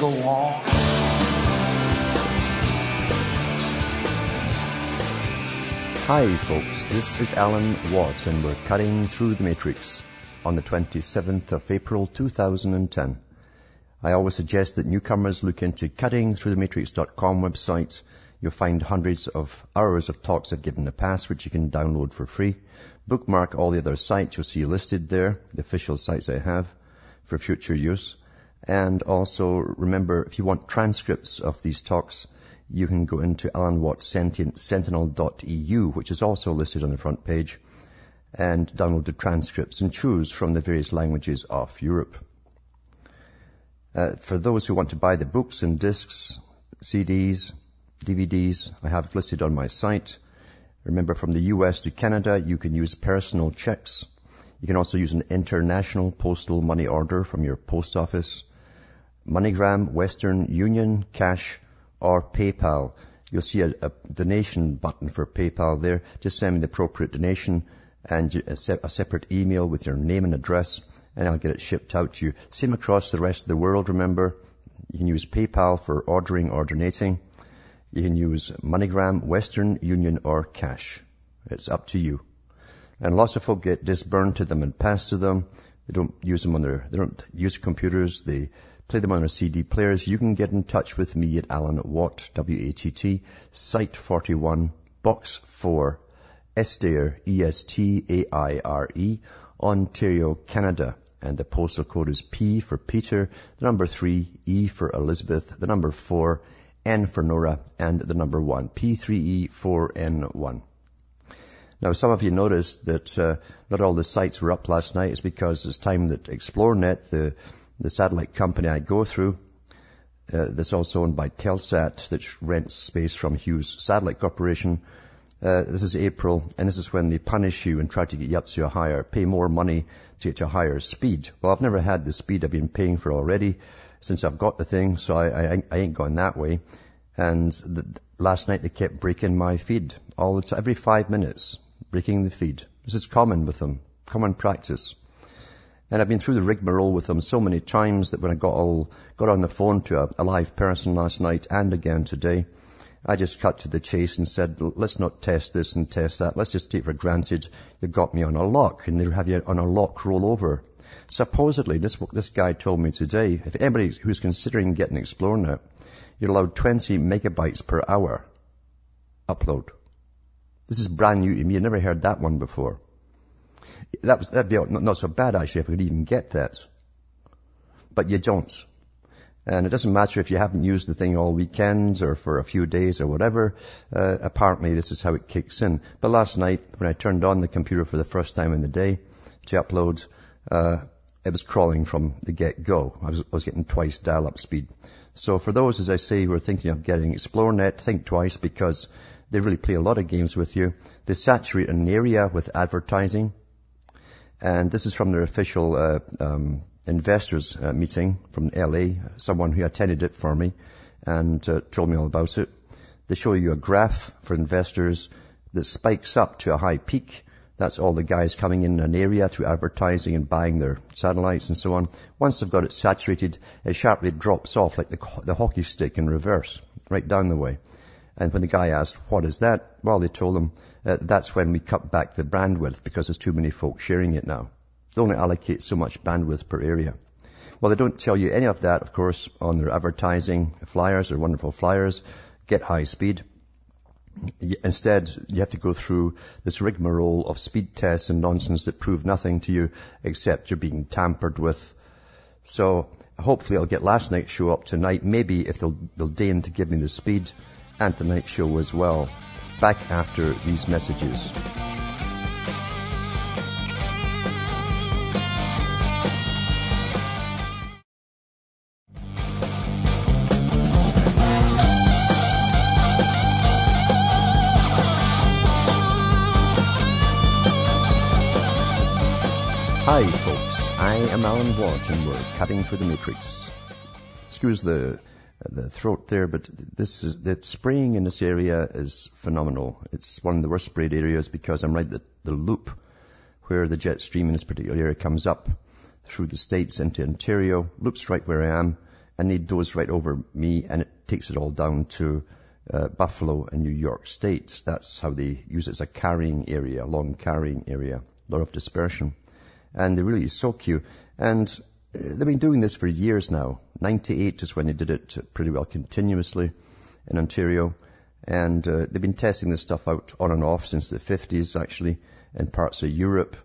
go on. Hi folks, this is Alan Watt, and we're cutting through the matrix on the 27th of April 2010. I always suggest that newcomers look into cuttingthroughthematrix.com website. You'll find hundreds of hours of talks I've given in the past which you can download for free. Bookmark all the other sites you'll see listed there, the official sites I have for future use. And also remember, if you want transcripts of these talks, you can go into alanwattsentinel.eu, which is also listed on the front page, and download the transcripts and choose from the various languages of Europe. Uh, for those who want to buy the books and discs, CDs, DVDs, I have listed on my site. Remember, from the US to Canada, you can use personal checks. You can also use an international postal money order from your post office. MoneyGram, Western Union, Cash, or PayPal. You'll see a, a, donation button for PayPal there. Just send me the appropriate donation and a, se- a, separate email with your name and address and I'll get it shipped out to you. Same across the rest of the world, remember. You can use PayPal for ordering or donating. You can use MoneyGram, Western Union or cash. It's up to you. And lots of folk get this burned to them and passed to them. They don't use them on their, they don't use computers. They play them on their CD players. You can get in touch with me at Alan Watt, W-A-T-T, Site 41, Box 4, Estaire, E-S-T-A-I-R-E, Ontario, Canada. And the postal code is P for Peter, the number 3, E for Elizabeth, the number 4, N for Nora, and the number 1, P3E4N1. Now, some of you noticed that uh, not all the sites were up last night. It's because it's time that Xplornet, the the satellite company I go through, uh, that's also owned by Telesat, that rents space from Hughes Satellite Corporation. Uh, this is April, and this is when they punish you and try to get you up to a higher, pay more money to get to a higher speed. Well, I've never had the speed I've been paying for already since I've got the thing, so I, I, I ain't going that way. And the, last night they kept breaking my feed all the time, every five minutes, breaking the feed. This is common with them, common practice. And I've been through the rigmarole with them so many times that when I got all, got on the phone to a, a live person last night and again today, I just cut to the chase and said, let's not test this and test that. Let's just take for granted you got me on a lock and they have you on a lock rollover. Supposedly, this, this guy told me today, if anybody who's considering getting Xplornet, you're allowed 20 megabytes per hour upload. This is brand new to me. I never heard that one before. That was, that'd be not so bad actually if we could even get that. But you don't. And it doesn't matter if you haven't used the thing all weekends or for a few days or whatever. Uh, apparently this is how it kicks in. But last night when I turned on the computer for the first time in the day to upload, uh, it was crawling from the get-go. I was, I was getting twice dial-up speed. So for those, as I say, who are thinking of getting Xplornet, think twice because they really play a lot of games with you. They saturate an area with advertising. And this is from their official uh, um, investors uh, meeting from LA, someone who attended it for me and uh, told me all about it. They show you a graph for investors that spikes up to a high peak. That's all the guys coming in an area through advertising and buying their satellites and so on. Once they've got it saturated, it sharply drops off like the, the hockey stick in reverse, right down the way. And when the guy asked, what is that? Well, they told him, uh, that's when we cut back the bandwidth because there's too many folks sharing it now. They only allocate so much bandwidth per area. Well, they don't tell you any of that, of course, on their advertising flyers, their wonderful flyers, get high speed. Instead, you have to go through this rigmarole of speed tests and nonsense that prove nothing to you except you're being tampered with. So hopefully I'll get last night's show up tonight. Maybe if they'll, they'll deign to give me the speed and the night show as well. Back after these messages. Hi, folks. I am Alan Watt, and we're cutting through the matrix. Excuse the the throat there, but this is the spraying in this area is phenomenal. It's one of the worst sprayed areas because I'm right at the loop where the jet stream in this particular area comes up through the states into Ontario, loops right where I am, and they doze right over me, and it takes it all down to uh, Buffalo and New York states. That's how they use it as a carrying area, a long carrying area, a lot of dispersion and they really soak you. And they've been doing this for years now. 98 is when they did it pretty well continuously in Ontario. And uh, they've been testing this stuff out on and off since the 50s, actually, in parts of Europe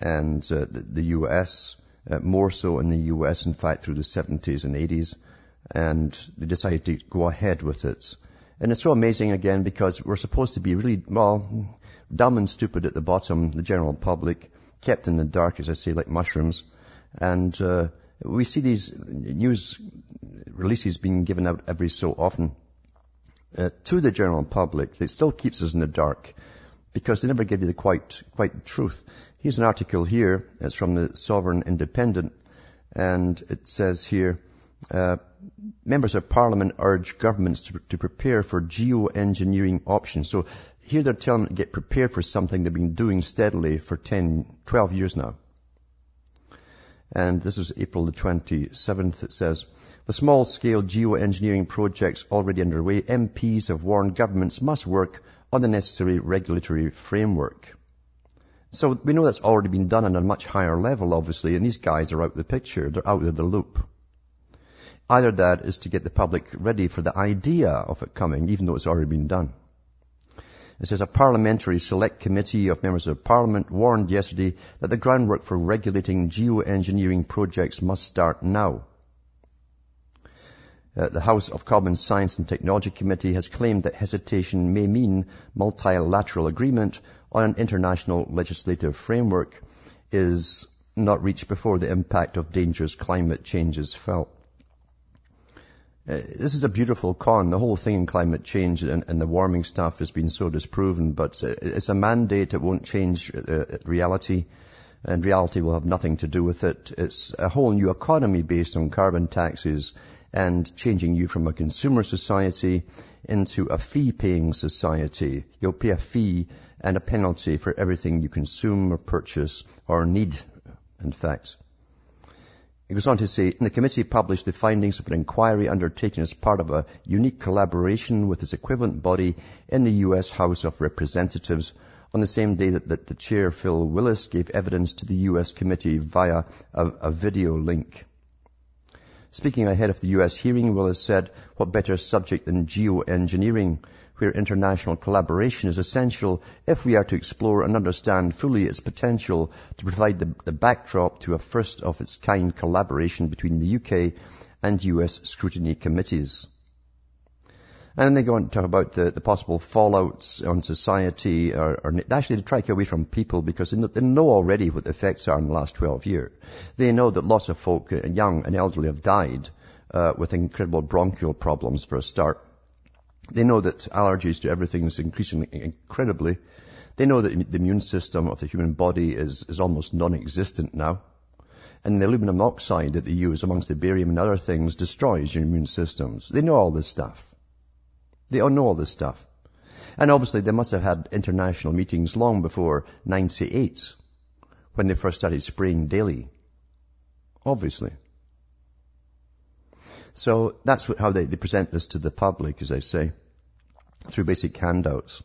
and uh, the, US, uh, more so in the US, in fact, through the 70s and 80s. And they decided to go ahead with it. And it's so amazing again because we're supposed to be really, well, dumb and stupid at the bottom, the general public kept in the dark, as I say, like mushrooms. And uh, we see these news releases being given out every so often uh, to the general public. It still keeps us in the dark because they never give you the quite quite truth. Here's an article here. It's from the Sovereign Independent, and it says here. Uh, members of parliament urge governments to, to prepare for geoengineering options. So here they're telling them to get prepared for something they've been doing steadily for 10, 12 years now. And this is April the 27th. It says, the small-scale geoengineering projects already underway, MPs have warned governments must work on the necessary regulatory framework. So we know that's already been done on a much higher level, obviously, and these guys are out of the picture. They're out of the loop. Either that is to get the public ready for the idea of it coming, even though it's already been done. It says a parliamentary select committee of members of parliament warned yesterday that the groundwork for regulating geoengineering projects must start now. Uh, the House of Commons Science and Technology Committee has claimed that hesitation may mean multilateral agreement on an international legislative framework is not reached before the impact of dangerous climate change is felt. Uh, this is a beautiful con. The whole thing in climate change and, and, the warming stuff has been so disproven, but it's a mandate. It won't change uh, reality, and reality will have nothing to do with it. It's a whole new economy based on carbon taxes and changing you from a consumer society into a fee-paying society. You'll pay a fee and a penalty for everything you consume or purchase or need, in fact. He goes on to say, the committee published the findings of an inquiry undertaken as part of a unique collaboration with its equivalent body in the U.S. House of Representatives on the same day that, that the chair, Phil Willis, gave evidence to the U.S. committee via a, a video link. Speaking ahead of the U.S. hearing, Willis said, what better subject than geoengineering where international collaboration is essential if we are to explore and understand fully its potential to provide the, the backdrop to a first of its kind collaboration between the UK and US scrutiny committees. And they go on to talk about the, the possible fallouts on society, or, or, actually they try to get away from people because they know, they know, already what the effects are in the last 12 years. They know that lots of folk, uh, young and elderly, have died uh, with incredible bronchial problems for a start. They know that allergies to everything is increasing incredibly. They know that the immune system of the human body is, is almost non-existent now. And the aluminum oxide that they use amongst the barium and other things destroys your immune systems. They know all this stuff. They all know all this stuff. And obviously they must have had international meetings long before 98 when they first started spraying daily. Obviously. So that's what, how they, they present this to the public, as I say, through basic handouts.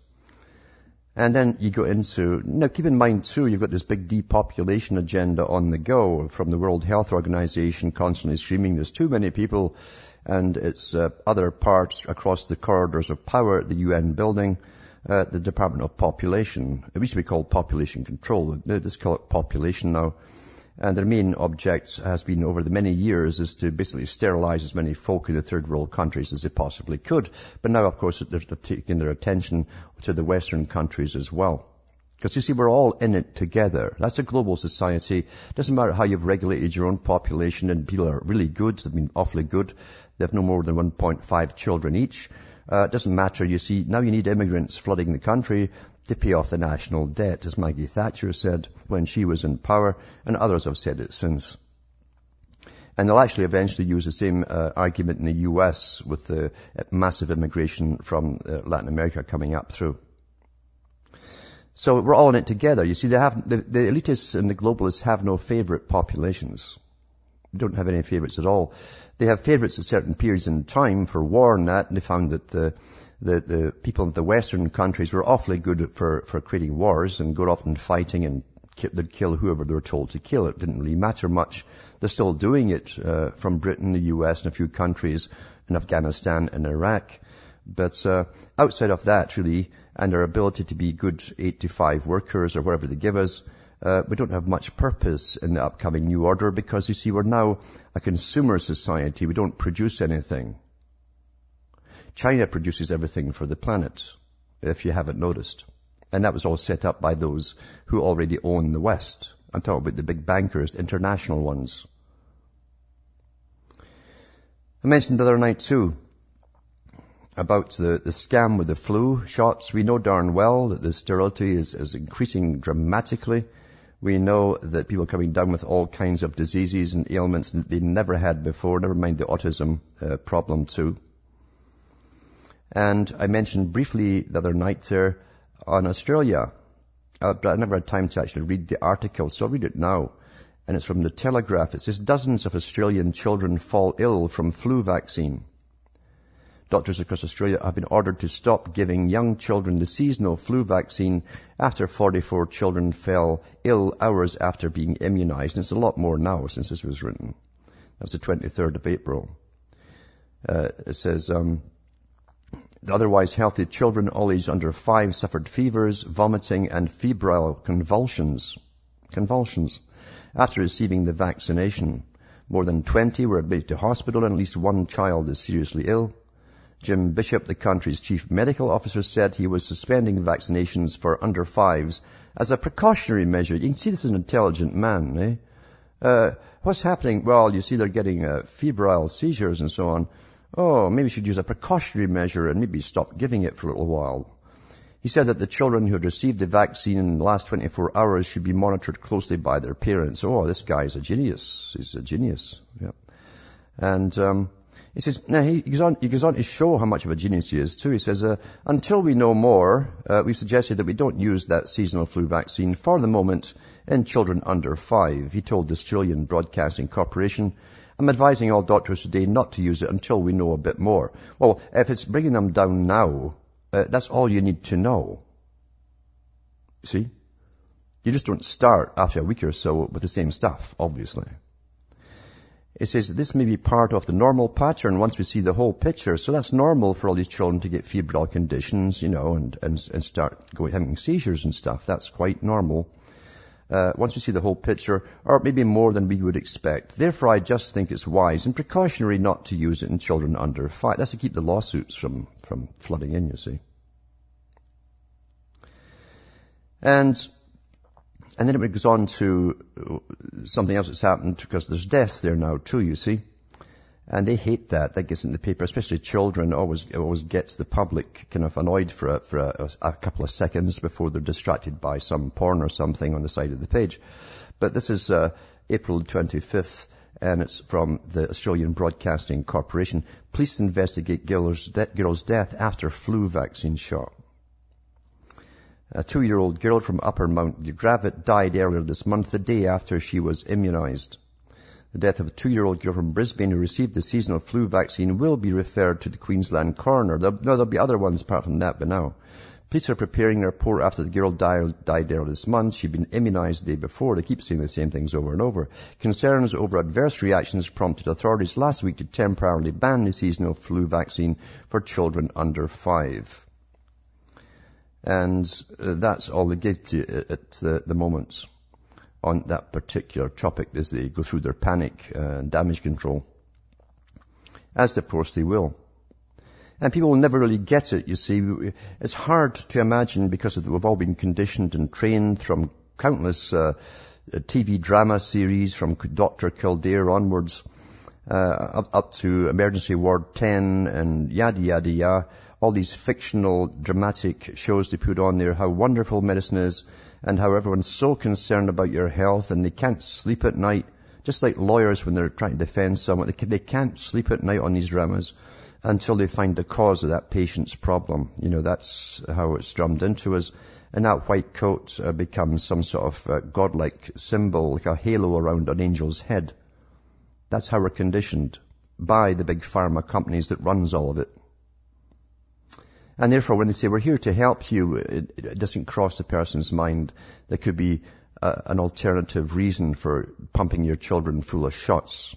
And then you go into, now keep in mind too, you've got this big depopulation agenda on the go from the World Health Organization constantly screaming there's too many people and it's uh, other parts across the corridors of power at the UN building, uh, the Department of Population. It used to be called Population Control. They just call it population now. And their main object has been over the many years is to basically sterilize as many folk in the third world countries as they possibly could. But now, of course, they're taking their attention to the Western countries as well. Because you see, we're all in it together. That's a global society. Doesn't matter how you've regulated your own population and people are really good. They've been awfully good. They have no more than 1.5 children each. Uh, it doesn't matter. You see, now you need immigrants flooding the country to pay off the national debt, as Maggie Thatcher said when she was in power, and others have said it since. And they'll actually eventually use the same uh, argument in the US with the massive immigration from uh, Latin America coming up through. So we're all in it together. You see, they have, the, the elitists and the globalists have no favorite populations. They don't have any favorites at all. They have favorites at certain periods in time for war and that, and they found that the, the, the people in the Western countries were awfully good for, for creating wars and good often fighting and they'd kill whoever they were told to kill. It didn't really matter much. They're still doing it uh, from Britain, the US, and a few countries in Afghanistan and Iraq. But uh, outside of that, really, and our ability to be good 8 to 5 workers or whatever they give us, uh, we don't have much purpose in the upcoming new order because you see we're now a consumer society. We don't produce anything. China produces everything for the planet, if you haven't noticed. And that was all set up by those who already own the West. I'm talking about the big bankers, international ones. I mentioned the other night too about the, the scam with the flu shots. We know darn well that the sterility is, is increasing dramatically. We know that people are coming down with all kinds of diseases and ailments that they never had before, never mind the autism uh, problem too. And I mentioned briefly the other night there on Australia. Uh, but I never had time to actually read the article, so I'll read it now. And it's from the Telegraph. It says dozens of Australian children fall ill from flu vaccine. Doctors across Australia have been ordered to stop giving young children the seasonal flu vaccine after 44 children fell ill hours after being immunized. And it's a lot more now since this was written. That was the 23rd of April. Uh, it says, um, the otherwise healthy children, all aged under five, suffered fevers, vomiting, and febrile convulsions. Convulsions. After receiving the vaccination, more than 20 were admitted to hospital and at least one child is seriously ill. Jim Bishop, the country's chief medical officer, said he was suspending vaccinations for under fives as a precautionary measure. You can see this is an intelligent man, eh? Uh, what's happening? Well, you see they're getting uh, febrile seizures and so on. Oh, maybe we should use a precautionary measure and maybe stop giving it for a little while. He said that the children who had received the vaccine in the last 24 hours should be monitored closely by their parents. Oh, this guy is a genius. He's a genius. Yeah. And um, he says, now he goes, on, he goes on to show how much of a genius he is too. He says, uh, until we know more, uh, we've suggested that we don't use that seasonal flu vaccine for the moment in children under five. He told the Australian Broadcasting Corporation, I'm advising all doctors today not to use it until we know a bit more. Well, if it's bringing them down now, uh, that's all you need to know. See? You just don't start after a week or so with the same stuff, obviously. It says this may be part of the normal pattern once we see the whole picture. So that's normal for all these children to get febrile conditions, you know, and, and, and start going, having seizures and stuff. That's quite normal. Uh, once we see the whole picture, or maybe more than we would expect. Therefore, I just think it's wise and precautionary not to use it in children under five. That's to keep the lawsuits from, from flooding in, you see. And and then it goes on to something else that's happened because there's deaths there now too, you see. And they hate that. That gets in the paper, especially children. Always, always gets the public kind of annoyed for a, for a, a couple of seconds before they're distracted by some porn or something on the side of the page. But this is uh, April 25th, and it's from the Australian Broadcasting Corporation. Police investigate girl's, de- girl's death after flu vaccine shot. A two-year-old girl from Upper Mount Gravatt died earlier this month, the day after she was immunized. The death of a two-year-old girl from Brisbane who received the seasonal flu vaccine will be referred to the Queensland coroner. There'll, no, there'll be other ones apart from that, but now. Police are preparing a report after the girl died, died earlier this month. She'd been immunized the day before. They keep saying the same things over and over. Concerns over adverse reactions prompted authorities last week to temporarily ban the seasonal flu vaccine for children under five. And uh, that's all they give to you at the, the moment on that particular topic as they go through their panic and damage control. As of course they will. And people will never really get it, you see. It's hard to imagine because we've all been conditioned and trained from countless uh, TV drama series from Dr. Kildare onwards, uh, up, up, to Emergency Ward 10 and yada yada yada all these fictional, dramatic shows they put on there, how wonderful medicine is, and how everyone's so concerned about your health and they can't sleep at night, just like lawyers when they're trying to defend someone, they can't sleep at night on these dramas until they find the cause of that patient's problem. You know, that's how it's drummed into us. And that white coat uh, becomes some sort of uh, godlike symbol, like a halo around an angel's head. That's how we're conditioned by the big pharma companies that runs all of it. And therefore, when they say, we're here to help you, it, it doesn't cross the person's mind. There could be uh, an alternative reason for pumping your children full of shots.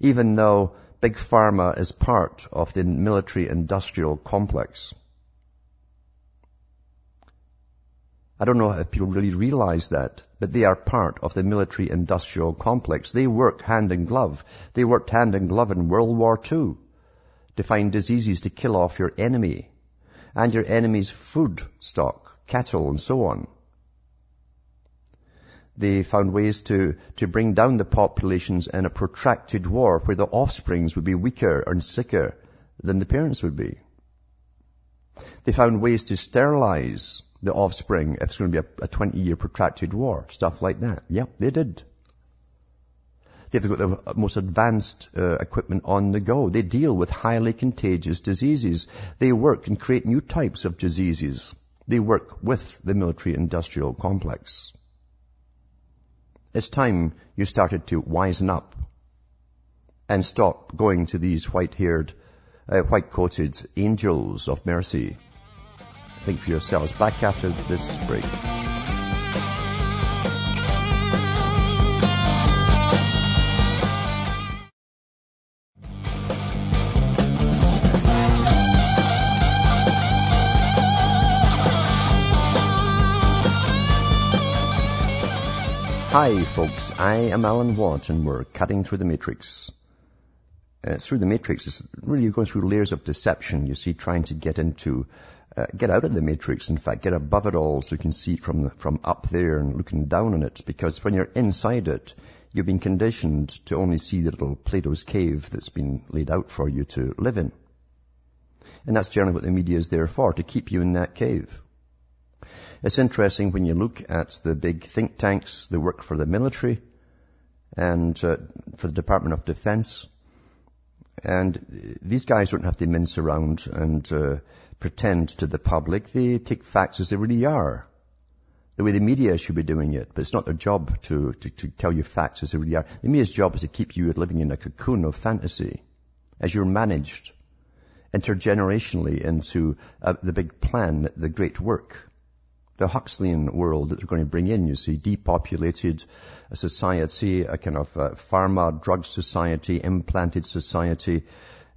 Even though Big Pharma is part of the military industrial complex. I don't know if people really realize that, but they are part of the military industrial complex. They work hand in glove. They worked hand in glove in World War II to find diseases to kill off your enemy and your enemy's food stock, cattle and so on. They found ways to, to bring down the populations in a protracted war where the offsprings would be weaker and sicker than the parents would be. They found ways to sterilize the offspring if it's going to be a, a 20 year protracted war, stuff like that. Yep, they did. They've got the most advanced uh, equipment on the go. They deal with highly contagious diseases. They work and create new types of diseases. They work with the military industrial complex. It's time you started to wisen up and stop going to these white-haired, uh, white-coated angels of mercy think for yourselves. Back after this break. Hi folks, I am Alan Watt and we're cutting through the matrix. Uh, through the matrix is really going through layers of deception, you see, trying to get into uh, get out of the matrix, in fact, get above it all so you can see from, the, from up there and looking down on it. Because when you're inside it, you've been conditioned to only see the little Plato's cave that's been laid out for you to live in. And that's generally what the media is there for, to keep you in that cave. It's interesting when you look at the big think tanks that work for the military and uh, for the Department of Defense. And these guys don't have to mince around and uh, pretend to the public. They take facts as they really are. The way the media should be doing it, but it's not their job to, to, to tell you facts as they really are. The media's job is to keep you living in a cocoon of fantasy as you're managed intergenerationally into uh, the big plan, the great work. The Huxleyan world that they're going to bring in, you see, depopulated society, a kind of uh, pharma drug society, implanted society,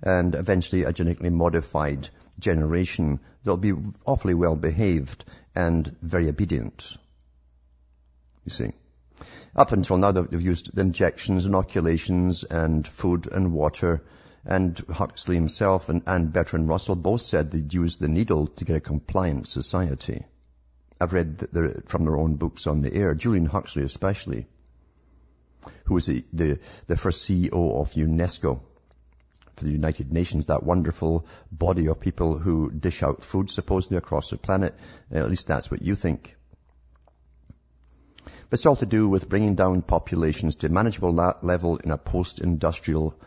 and eventually a genetically modified generation, they'll be awfully well behaved and very obedient. You see. Up until now, they've used injections, inoculations, and food and water. And Huxley himself and, and Bertrand Russell both said they'd use the needle to get a compliant society. I've read the, the, from their own books on the air, Julian Huxley especially, who was the, the, the first CEO of UNESCO for the United Nations, that wonderful body of people who dish out food supposedly across the planet. Uh, at least that's what you think. But it's all to do with bringing down populations to a manageable level in a post-industrial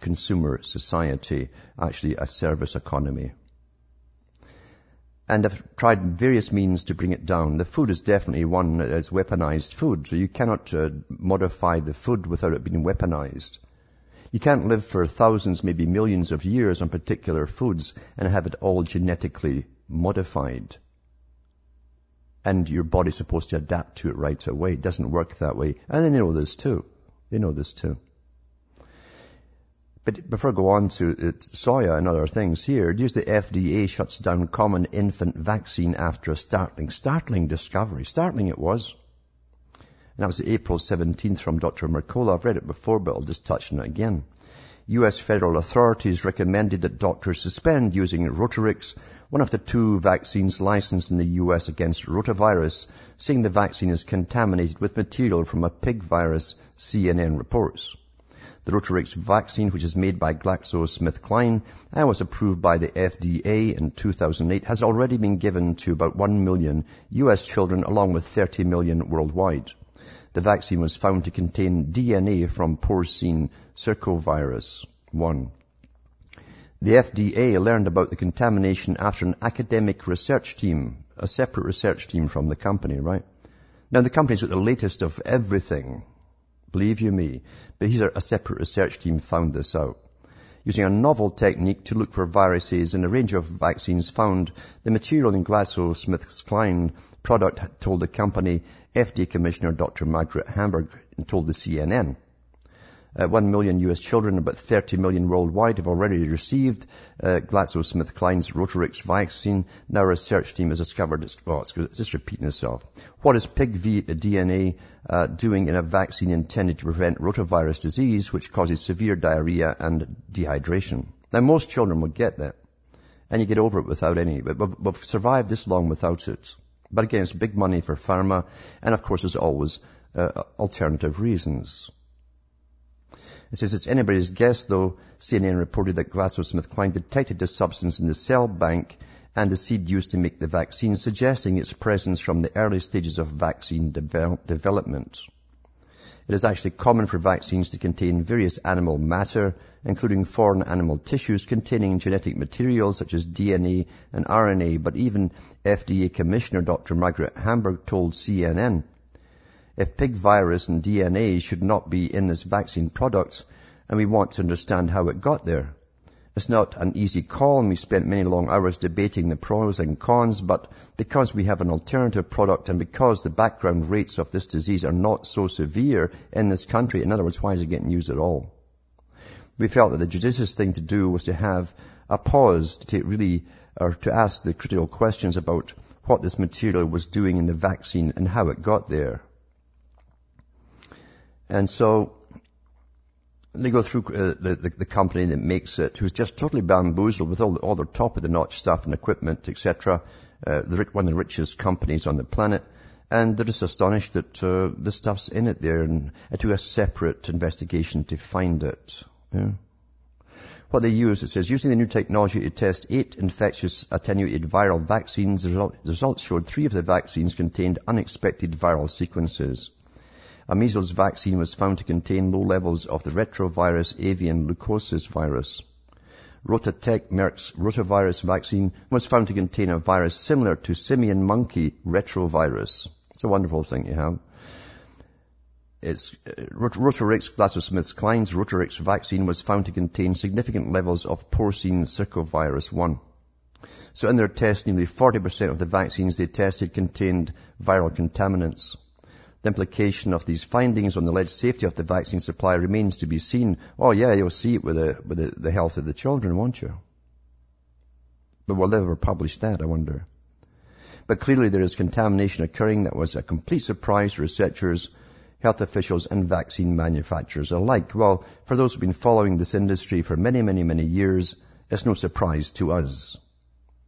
consumer society, actually a service economy. And I've tried various means to bring it down. The food is definitely one that's weaponized food, so you cannot uh, modify the food without it being weaponized. You can't live for thousands, maybe millions of years on particular foods and have it all genetically modified. And your body's supposed to adapt to it right away. It doesn't work that way. And they know this too. They know this too. But before I go on to uh, soya and other things here, here's the FDA shuts down common infant vaccine after a startling, startling discovery. Startling it was. And that was April 17th from Dr. Mercola. I've read it before, but I'll just touch on it again. U.S. federal authorities recommended that doctors suspend using Rotarix, one of the two vaccines licensed in the U.S. against rotavirus, saying the vaccine is contaminated with material from a pig virus, CNN reports. The Rotarix vaccine, which is made by GlaxoSmithKline and was approved by the FDA in 2008, has already been given to about 1 million US children along with 30 million worldwide. The vaccine was found to contain DNA from porcine circovirus 1. The FDA learned about the contamination after an academic research team, a separate research team from the company, right? Now the company's got the latest of everything, believe you me, but here's a separate research team found this out. Using a novel technique to look for viruses in a range of vaccines found, the material in GlaxoSmithKline product told the company FDA Commissioner Dr. Margaret Hamburg told the CNN. Uh, 1 million US children, about 30 million worldwide, have already received uh, GlaxoSmithKline's Rotarix vaccine. Now a research team has discovered it's, it's, it's just repeating itself. What is pig v- DNA uh, doing in a vaccine intended to prevent rotavirus disease, which causes severe diarrhea and dehydration? Now most children will get that. And you get over it without any, but we've, we've survived this long without it. But again, it's big money for pharma, and of course, there's always uh, alternative reasons. It says it's anybody's guess, though CNN reported that GlaxoSmithKline detected the substance in the cell bank and the seed used to make the vaccine, suggesting its presence from the early stages of vaccine devel- development. It is actually common for vaccines to contain various animal matter, including foreign animal tissues containing genetic materials such as DNA and RNA, but even FDA Commissioner Dr. Margaret Hamburg told CNN if pig virus and DNA should not be in this vaccine product, and we want to understand how it got there. It's not an easy call, and we spent many long hours debating the pros and cons, but because we have an alternative product and because the background rates of this disease are not so severe in this country, in other words, why is it getting used at all? We felt that the judicious thing to do was to have a pause to really, or to ask the critical questions about what this material was doing in the vaccine and how it got there. And so they go through uh, the, the, the, company that makes it, who's just totally bamboozled with all, the, all their top of the notch stuff and equipment, etc. Uh, the, one of the richest companies on the planet. And they're just astonished that uh, this stuff's in it there and do a separate investigation to find it. Yeah. What they use, it says, using the new technology to test eight infectious attenuated viral vaccines, the, result, the results showed three of the vaccines contained unexpected viral sequences. A measles vaccine was found to contain low levels of the retrovirus avian leukosis virus. RotaTeq Merck's rotavirus vaccine was found to contain a virus similar to simian monkey retrovirus. It's a wonderful thing you have. It's, uh, Rotarix GlaxoSmithKline's Rotarix vaccine was found to contain significant levels of porcine circovirus 1. So in their test, nearly 40% of the vaccines they tested contained viral contaminants. The implication of these findings on the alleged safety of the vaccine supply remains to be seen. Oh yeah, you'll see it with, the, with the, the health of the children, won't you? But will they ever publish that, I wonder? But clearly there is contamination occurring that was a complete surprise to researchers, health officials and vaccine manufacturers alike. Well, for those who've been following this industry for many, many, many years, it's no surprise to us.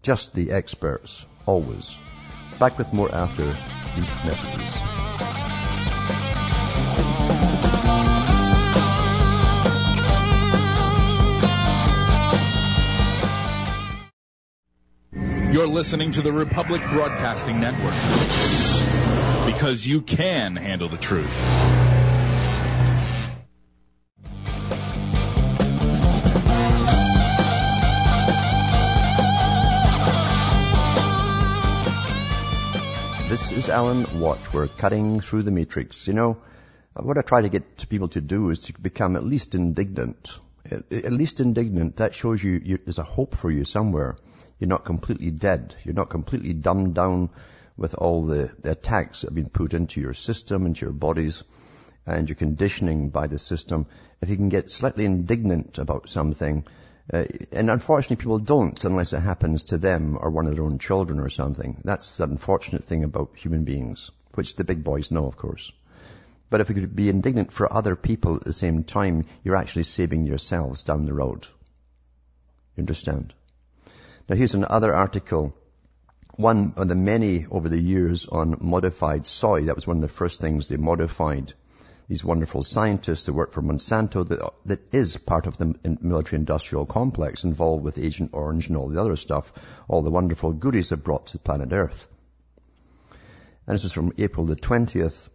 Just the experts, always. Back with more after these messages. You're listening to the Republic Broadcasting Network because you can handle the truth. This is Alan Watt. We're cutting through the matrix. You know, what I try to get people to do is to become at least indignant. At least indignant. That shows you, you there's a hope for you somewhere. You're not completely dead. You're not completely dumbed down with all the, the attacks that have been put into your system, into your bodies, and your conditioning by the system. If you can get slightly indignant about something, uh, and unfortunately people don't unless it happens to them or one of their own children or something. That's the unfortunate thing about human beings, which the big boys know, of course. But if you could be indignant for other people at the same time, you're actually saving yourselves down the road. You understand? Now here's another article, one of the many over the years on modified soy. That was one of the first things they modified these wonderful scientists that work for Monsanto that, that is part of the military industrial complex involved with Agent Orange and all the other stuff, all the wonderful goodies they brought to planet Earth. And this is from April the 20th.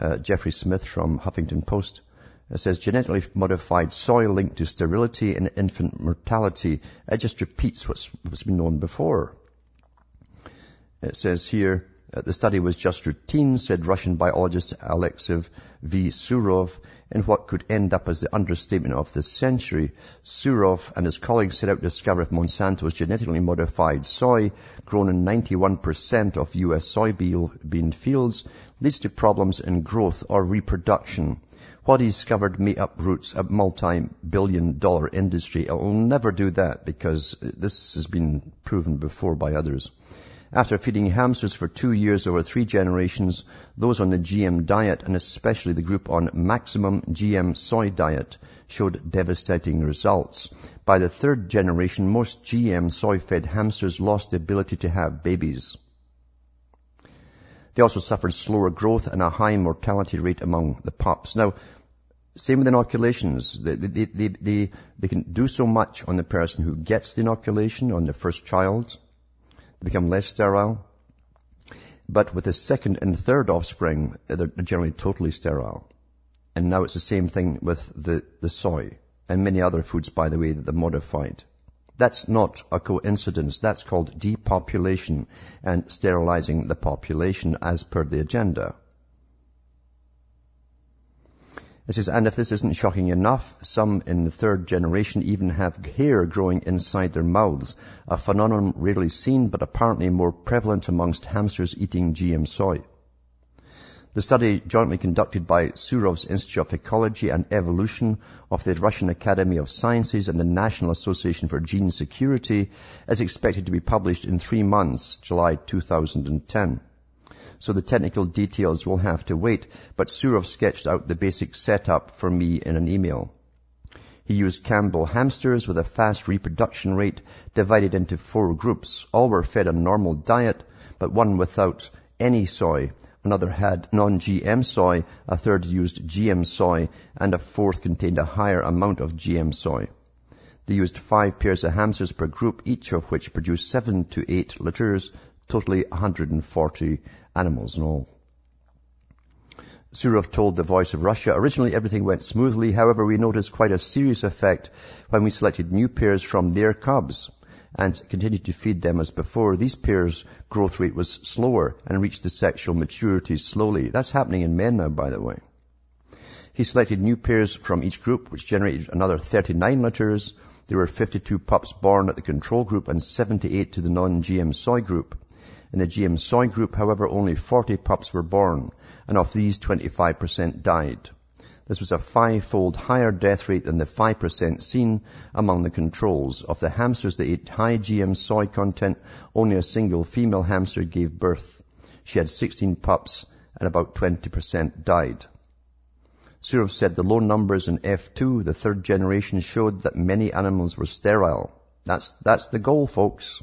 Uh, Jeffrey Smith from Huffington Post it says genetically modified soy linked to sterility and infant mortality. It just repeats what's, what's been known before. It says here, uh, the study was just routine, said Russian biologist Alexey V. Surov, in what could end up as the understatement of the century. Surov and his colleagues set out to discover if Monsanto's genetically modified soy, grown in 91% of U.S. soybean fields, leads to problems in growth or reproduction. What he discovered may uproot a multi-billion dollar industry. It will never do that because this has been proven before by others. After feeding hamsters for two years over three generations, those on the GM diet and especially the group on maximum GM soy diet showed devastating results. By the third generation, most GM soy-fed hamsters lost the ability to have babies. They also suffered slower growth and a high mortality rate among the pups. Now, same with inoculations. They, they, they, they, they can do so much on the person who gets the inoculation, on the first child, They become less sterile. But with the second and third offspring, they're generally totally sterile. And now it's the same thing with the, the soy and many other foods, by the way, that they're modified. That's not a coincidence. That's called depopulation and sterilizing the population as per the agenda. It says, and if this isn't shocking enough, some in the third generation even have hair growing inside their mouths, a phenomenon rarely seen but apparently more prevalent amongst hamsters eating GM soy. The study, jointly conducted by Surov's Institute of Ecology and Evolution of the Russian Academy of Sciences and the National Association for Gene Security, is expected to be published in three months, July 2010 so the technical details will have to wait, but Surov sketched out the basic setup for me in an email. He used Campbell hamsters with a fast reproduction rate divided into four groups. All were fed a normal diet, but one without any soy. Another had non-GM soy, a third used GM soy, and a fourth contained a higher amount of GM soy. They used five pairs of hamsters per group, each of which produced seven to eight litters, totally 140 animals in all. Surov told the Voice of Russia, originally everything went smoothly. However, we noticed quite a serious effect when we selected new pairs from their cubs and continued to feed them as before. These pairs' growth rate was slower and reached the sexual maturity slowly. That's happening in men now, by the way. He selected new pairs from each group, which generated another 39 litters. There were 52 pups born at the control group and 78 to the non-GM soy group. In the GM soy group, however, only 40 pups were born, and of these, 25% died. This was a five-fold higher death rate than the 5% seen among the controls. Of the hamsters that ate high GM soy content, only a single female hamster gave birth. She had 16 pups and about 20% died. Surov said the low numbers in F2, the third generation, showed that many animals were sterile. That's, that's the goal, folks.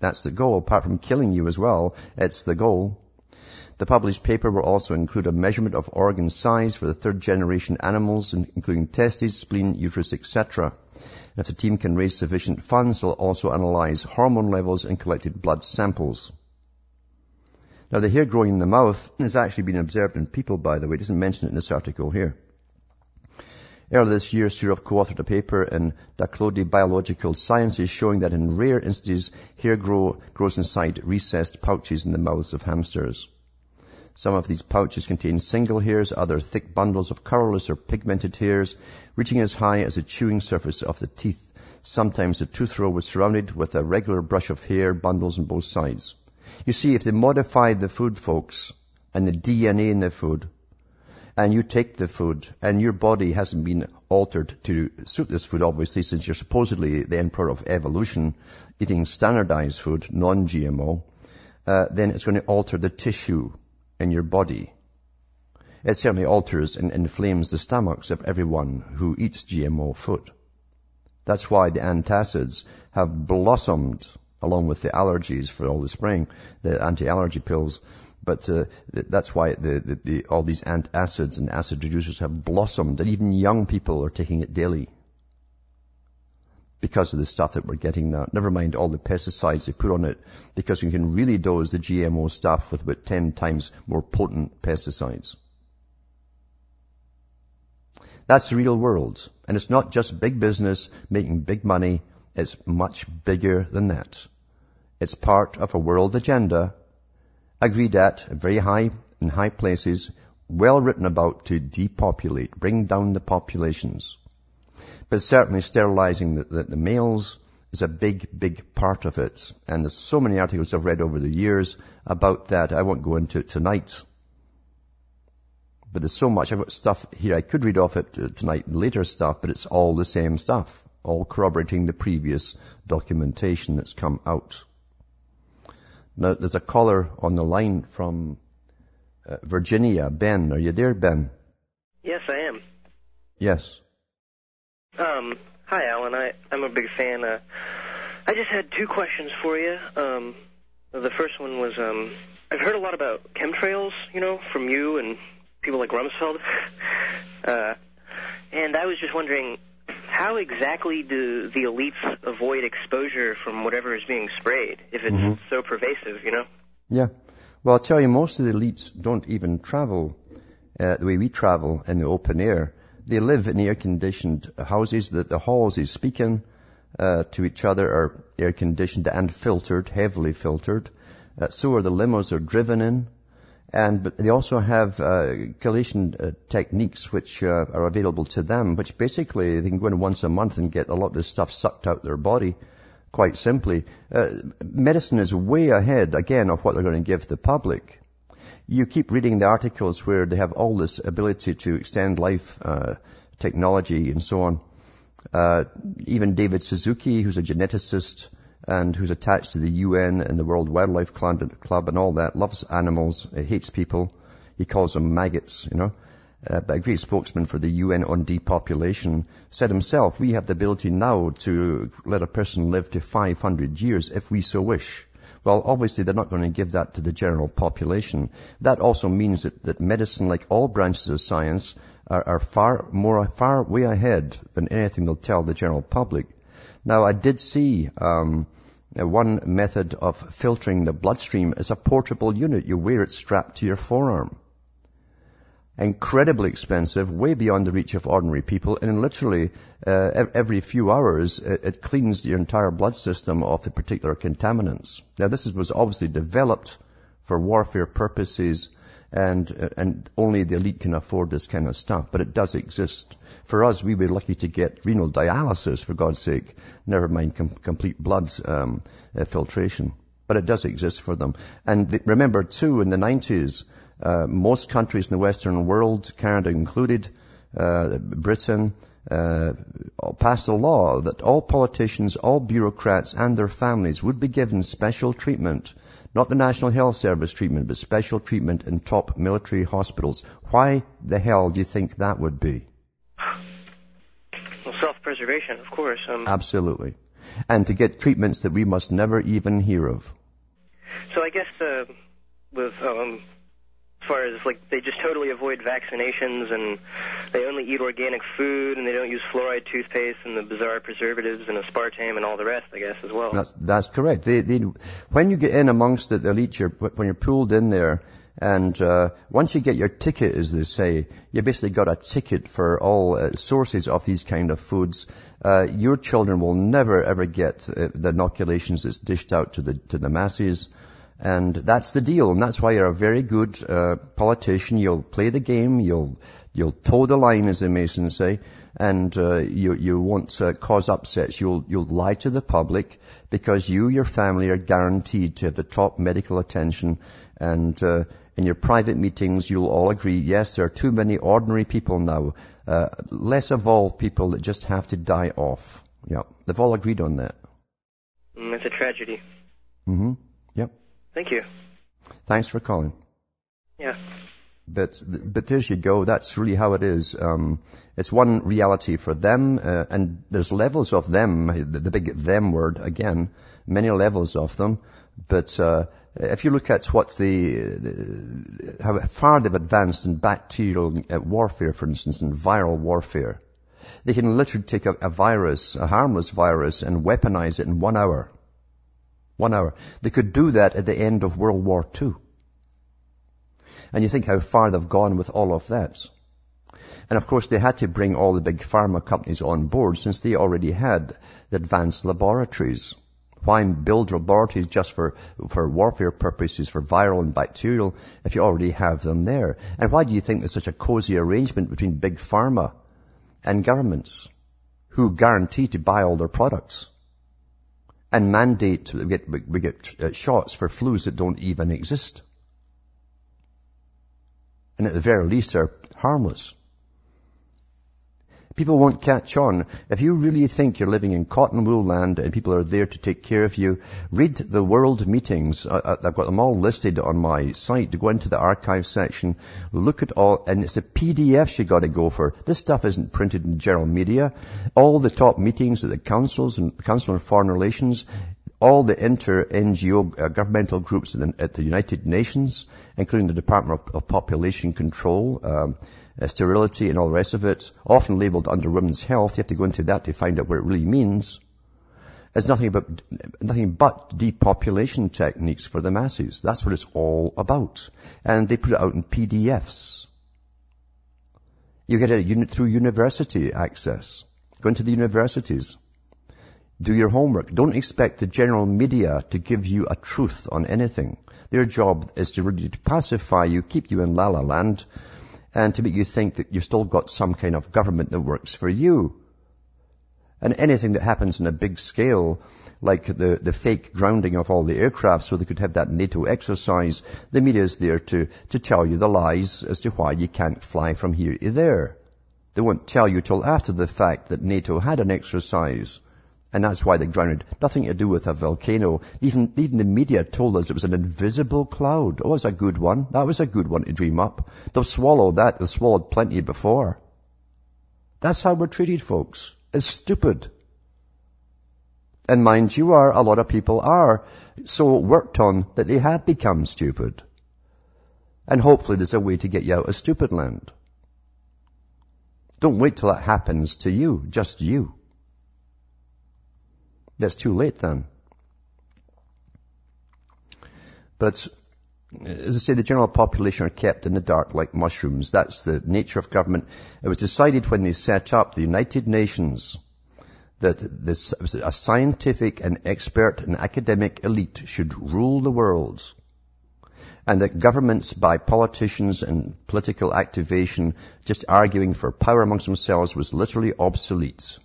That's the goal. Apart from killing you as well, it's the goal. The published paper will also include a measurement of organ size for the third generation animals, including testes, spleen, uterus, etc. If the team can raise sufficient funds, they'll also analyze hormone levels and collected blood samples. Now the hair growing in the mouth has actually been observed in people, by the way. It doesn't mention it in this article here. Earlier this year, Surov co-authored a paper in Doklady Biological Sciences showing that in rare instances, hair grow, grows inside recessed pouches in the mouths of hamsters. Some of these pouches contain single hairs, other thick bundles of colorless or pigmented hairs, reaching as high as the chewing surface of the teeth. Sometimes the tooth row was surrounded with a regular brush of hair bundles on both sides. You see, if they modified the food, folks, and the DNA in the food, and you take the food and your body hasn't been altered to suit this food, obviously, since you're supposedly the emperor of evolution, eating standardized food, non-GMO, uh, then it's going to alter the tissue in your body. It certainly alters and inflames the stomachs of everyone who eats GMO food. That's why the antacids have blossomed along with the allergies for all the spring, the anti-allergy pills But uh, that's why the, the, the, all these antacids and acid reducers have blossomed, and even young people are taking it daily because of the stuff that we're getting now. Never mind all the pesticides they put on it, because you can really dose the GMO stuff with about 10 times more potent pesticides. That's the real world. And it's not just big business making big money. It's much bigger than that. It's part of a world agenda agreed at very high in high places, well written about to depopulate, bring down the populations. But certainly sterilizing the, the, the males is a big, big part of it. And there's so many articles I've read over the years about that. I won't go into it tonight. But there's so much. I've got stuff here I could read off it tonight, later stuff, but it's all the same stuff, all corroborating the previous documentation that's come out. Now, there's a caller on the line from uh, Virginia. Ben, are you there, Ben? Yes, I am. Yes. Um, hi, Alan. I, I'm a big fan. Uh, I just had two questions for you. Um, the first one was, um, I've heard a lot about chemtrails, you know, from you and people like Rumsfeld. uh, and I was just wondering, how exactly do the elites avoid exposure from whatever is being sprayed if it's mm-hmm. so pervasive, you know? Yeah. Well, I'll tell you, most of the elites don't even travel uh, the way we travel in the open air. They live in air-conditioned houses. The, the halls they speak in uh, to each other are air-conditioned and filtered, heavily filtered. Uh, so are the limos they're driven in. And but they also have uh, chelation uh, techniques which uh, are available to them, which basically they can go in once a month and get a lot of this stuff sucked out their body. Quite simply, uh, medicine is way ahead again of what they're going to give the public. You keep reading the articles where they have all this ability to extend life, uh, technology, and so on. Uh, even David Suzuki, who's a geneticist, and who's attached to the UN and the World Wildlife Club and all that, loves animals, hates people. He calls them maggots, you know. Uh, but a great spokesman for the UN on depopulation said himself, we have the ability now to let a person live to 500 years if we so wish. Well, obviously they're not going to give that to the general population. That also means that, that medicine, like all branches of science, are, are far more, far way ahead than anything they'll tell the general public. Now, I did see um, one method of filtering the bloodstream is a portable unit. You wear it strapped to your forearm. Incredibly expensive, way beyond the reach of ordinary people, and literally uh, every few hours it, it, cleans your entire blood system of the particular contaminants. Now, this was obviously developed for warfare purposes and, uh, and only the elite can afford this kind of stuff, but it does exist. For us, we were lucky to get renal dialysis, for God's sake, never mind com- complete blood um, uh, filtration. But it does exist for them. And th- remember, too, in the 90s, uh, most countries in the Western world, Canada included, uh, Britain, uh, passed a law that all politicians, all bureaucrats and their families would be given special treatment not the National Health Service treatment, but special treatment in top military hospitals. Why the hell do you think that would be? Well, self-preservation, of course. Um, Absolutely. And to get treatments that we must never even hear of. So I guess uh, with um, as far as like they just totally avoid vaccinations and they only eat organic food and they don't use fluoride toothpaste and the bizarre preservatives and aspartame and all the rest, I guess, as well. That's, that's correct. They, they, when you get in amongst the elite, you're, when you're pulled in there, and uh, once you get your ticket, as they say, you basically got a ticket for all uh, sources of these kind of foods. Uh, your children will never ever get uh, the inoculations that's dished out to the to the masses. And that's the deal. And that's why you're a very good uh, politician. You'll play the game. You'll you'll toe the line, as the Masons say, and uh, you you won't uh, cause upsets. You'll you'll lie to the public because you, your family, are guaranteed to have the top medical attention. And uh, in your private meetings, you'll all agree. Yes, there are too many ordinary people now, uh, less evolved people that just have to die off. Yeah, they've all agreed on that. Mm, it's a tragedy. Mm-hmm. Thank you. Thanks for calling. Yeah. But but there you go. That's really how it is. Um, it's one reality for them, uh, and there's levels of them. The, the, big them word again. Many levels of them, but uh, if you look at what the, the, how far they've advanced in bacterial uh, warfare, for instance, in viral warfare, they can literally take a, a virus, a harmless virus, and weaponize it in one hour. One hour. They could do that at the end of World War II. And you think how far they've gone with all of that. And of course they had to bring all the big pharma companies on board since they already had the advanced laboratories. Why build laboratories just for, for warfare purposes, for viral and bacterial, if you already have them there? And why do you think there's such a cozy arrangement between big pharma and governments who guarantee to buy all their products and mandate we get, we get uh, shots for flus that don't even exist? And at the very least, they're harmless. People won't catch on. If you really think you're living in cotton wool land and people are there to take care of you, read the world meetings. I've got them all listed on my site. Go into the archive section, look at all, and it's a PDF you got to go for. This stuff isn't printed in general media. All the top meetings at the councils and Council on Foreign Relations, all the inter-NGO uh, governmental groups at the United Nations, including the Department of, of Population Control, um, uh, sterility and all the rest of it, often labeled under women's health. You have to go into that to find out what it really means. It's nothing but, nothing but depopulation techniques for the masses. That's what it's all about. And they put it out in PDFs. You get it through university access. Go into the universities. Do your homework. Don't expect the general media to give you a truth on anything. Their job is to really pacify you, keep you in la la land, and to make you think that you've still got some kind of government that works for you. And anything that happens on a big scale, like the, the fake grounding of all the aircraft so they could have that NATO exercise, the media is there to, to tell you the lies as to why you can't fly from here to there. They won't tell you till after the fact that NATO had an exercise and that's why they grounded. Nothing to do with a volcano. Even, even the media told us it was an invisible cloud. Oh, it's a good one. That was a good one to dream up. They've swallowed that. They've swallowed plenty before. That's how we're treated, folks. It's stupid. And mind you are, a lot of people are so worked on that they have become stupid. And hopefully there's a way to get you out of stupid land. Don't wait till that happens to you, just you. That's too late then. But as I say, the general population are kept in the dark like mushrooms. That's the nature of government. It was decided when they set up the United Nations that this, a scientific and expert and academic elite should rule the world. And that governments by politicians and political activation just arguing for power amongst themselves was literally obsolete.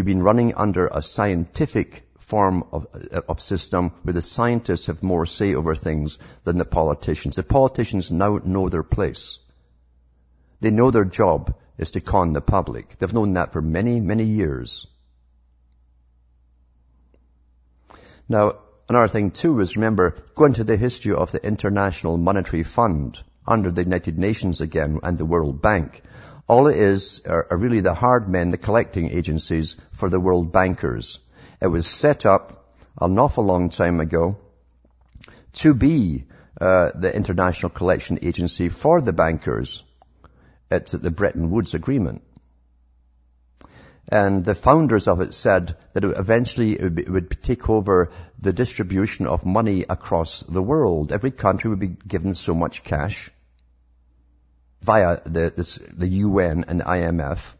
You've been running under a scientific form of, of, system where the scientists have more say over things than the politicians. The politicians now know their place. They know their job is to con the public. They've known that for many, many years. Now, another thing too is remember, go into the history of the International Monetary Fund under the United Nations again and the World Bank. All it is are, are really the hard men, the collecting agencies for the world bankers. It was set up an awful long time ago to be uh, the international collection agency for the bankers. It's at the Bretton Woods Agreement. And the founders of it said that it eventually it would, be, it would, take over the distribution of money across the world. Every country would be given so much cash via the, this, the UN and IMF,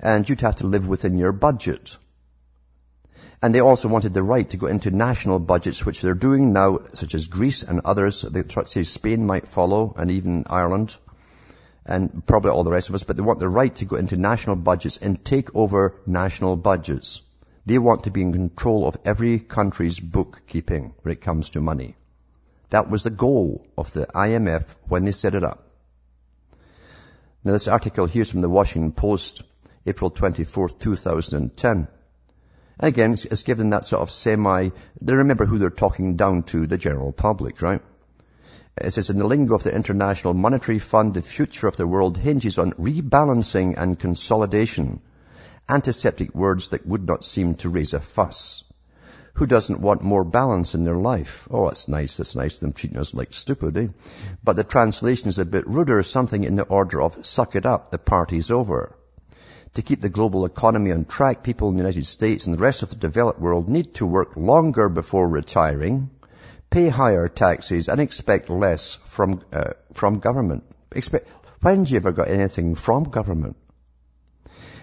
and you'd have to live within your budget. And they also wanted the right to go into national budgets, which they're doing now, such as Greece and others. They say Spain might follow, and even Ireland, and probably all the rest of us, but they want the right to go into national budgets and take over national budgets. They want to be in control of every country's bookkeeping when it comes to money. That was the goal of the IMF when they set it up. Now this article here is from the Washington Post, April 24, 2010. And again, it's, it's given that sort of semi, they remember who they're talking down to, the general public, right? It says, in the lingo of the International Monetary Fund, the future of the world hinges on rebalancing and consolidation. Antiseptic words that would not seem to raise a fuss. Who doesn't want more balance in their life? Oh, it's nice. It's nice them treating us like stupid, eh? But the translation is a bit ruder, something in the order of suck it up, the party's over. To keep the global economy on track, people in the United States and the rest of the developed world need to work longer before retiring, pay higher taxes, and expect less from, uh, from government. Expect, when have you ever got anything from government?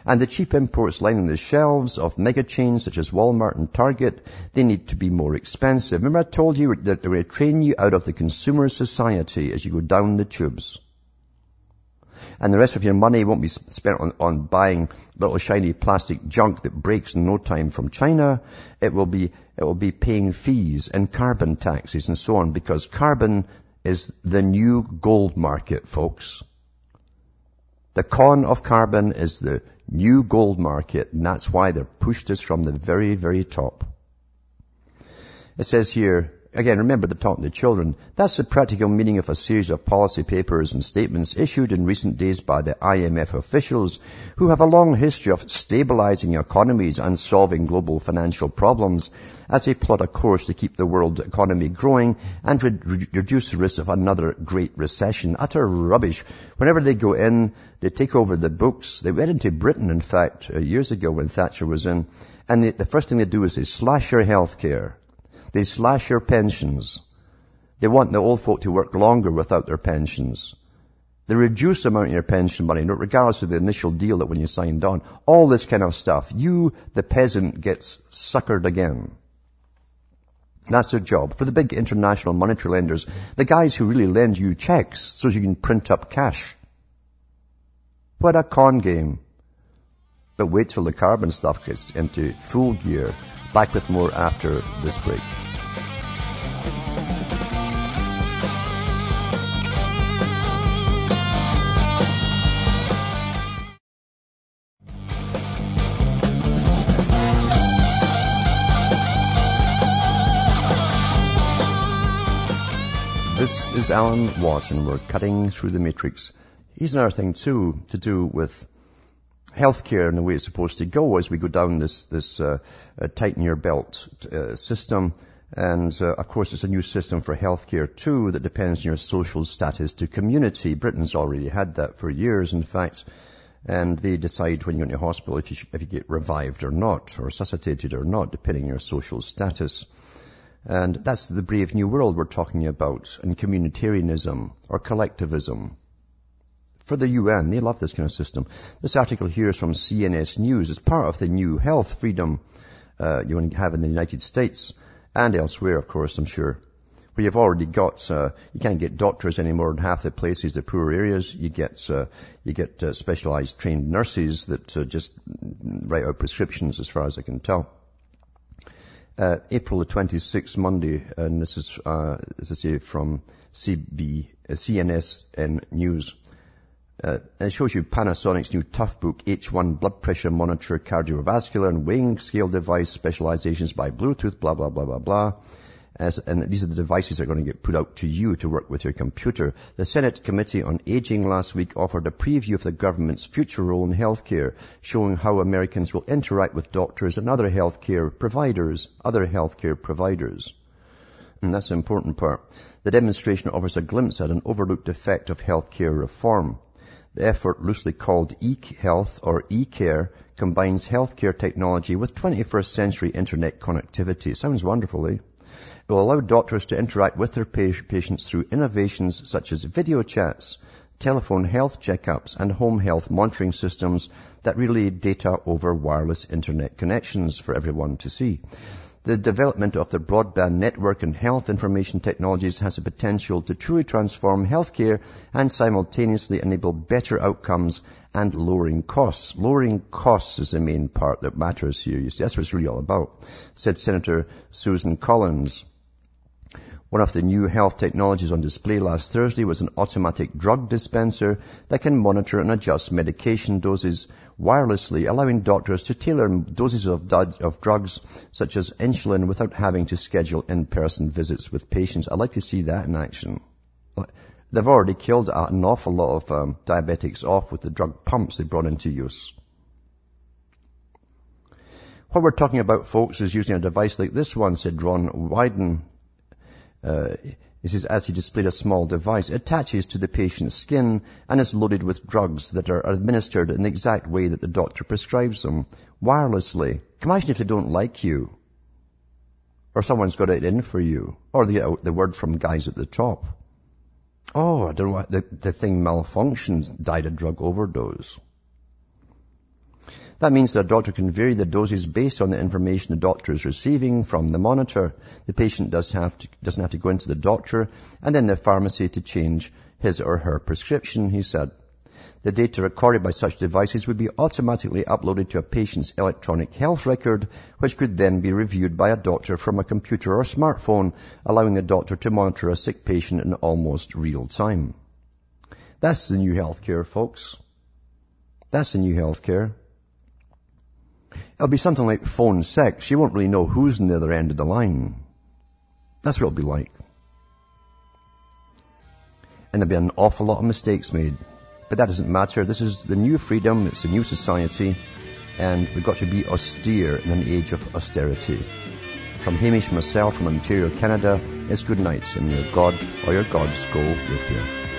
And the cheap imports lining the shelves of mega chains such as Walmart and Target, they need to be more expensive. Remember I told you that going to train you out of the consumer society as you go down the tubes. And the rest of your money won't be spent on, on buying little shiny plastic junk that breaks in no time from China. It will be, it will be paying fees and carbon taxes and so on because carbon is the new gold market, folks. The con of carbon is the new gold market, and that's why they're pushed us from the very, very top. It says here, again, remember the talking to children. That's the practical meaning of a series of policy papers and statements issued in recent days by the IMF officials who have a long history of stabilizing economies and solving global financial problems as they plot a course to keep the world economy growing and re- reduce the risk of another great recession. Utter rubbish. Whenever they go in, they take over the books. They went into Britain, in fact, uh, years ago when Thatcher was in, and the first thing they do is they slash your health care. They slash your pensions. They want the old folk to work longer without their pensions. They reduce the amount of your pension money, regardless of the initial deal that when you signed on. All this kind of stuff. You, the peasant, gets suckered again. That's their job. For the big international monetary lenders, the guys who really lend you checks so you can print up cash. What a con game. But wait till the carbon stuff gets into full gear. Back with more after this break. This is Alan Watt and. we're cutting through the matrix. Here's another thing too to do with healthcare and the way it's supposed to go as we go down this this uh, uh, tighten your belt uh, system. And uh, of course, it's a new system for healthcare too that depends on your social status to community. Britain's already had that for years, in fact. And they decide when you're in the hospital if you, if you get revived or not, or resuscitated or not, depending on your social status. And that's the brave new world we're talking about, and communitarianism or collectivism. For the UN, they love this kind of system. This article here is from CNS News. It's part of the new health freedom uh, you have in the United States and elsewhere, of course, I'm sure. Where you've already got, uh, you can't get doctors anymore in half the places, the poor areas. You get, uh, you get uh, specialized trained nurses that uh, just write out prescriptions, as far as I can tell uh, April the 26th, Monday, and this is, uh, as I say, from CB, uh, CNS News. Uh, it shows you Panasonic's new Toughbook H1 blood pressure monitor, cardiovascular and weighing scale device, specializations by Bluetooth, blah, blah, blah, blah, blah. As, and these are the devices that are going to get put out to you to work with your computer. The Senate Committee on Aging last week offered a preview of the government's future role in healthcare, showing how Americans will interact with doctors and other healthcare providers, other healthcare providers. And that's the important part. The demonstration offers a glimpse at an overlooked effect of healthcare reform. The effort, loosely called e-health or e-care, combines healthcare technology with 21st century internet connectivity. Sounds wonderful, eh? It will allow doctors to interact with their patients through innovations such as video chats, telephone health checkups, and home health monitoring systems that relay data over wireless internet connections for everyone to see. The development of the broadband network and health information technologies has the potential to truly transform healthcare and simultaneously enable better outcomes and lowering costs. Lowering costs is the main part that matters here. That's what it's really all about, said Senator Susan Collins. One of the new health technologies on display last Thursday was an automatic drug dispenser that can monitor and adjust medication doses wirelessly, allowing doctors to tailor doses of, of drugs such as insulin without having to schedule in-person visits with patients. I'd like to see that in action. They've already killed an awful lot of um, diabetics off with the drug pumps they brought into use. What we're talking about, folks, is using a device like this one, said Ron Wyden. Uh, he says, as he displayed a small device, attaches to the patient's skin and is loaded with drugs that are administered in the exact way that the doctor prescribes them, wirelessly. Imagine if they don't like you, or someone's got it in for you, or the, the word from guys at the top. Oh, I don't know, the, the thing malfunctions, died a drug overdose. That means that a doctor can vary the doses based on the information the doctor is receiving from the monitor. The patient does have to, doesn't have to go into the doctor and then the pharmacy to change his or her prescription, he said. The data recorded by such devices would be automatically uploaded to a patient's electronic health record, which could then be reviewed by a doctor from a computer or smartphone, allowing a doctor to monitor a sick patient in almost real time. That's the new healthcare, folks. That's the new healthcare. It'll be something like phone sex. You won't really know who's on the other end of the line. That's what it'll be like. And there'll be an awful lot of mistakes made. But that doesn't matter. This is the new freedom. It's a new society. And we've got to be austere in an age of austerity. From Hamish myself from Ontario, Canada, it's good night. And your God or your gods go with you.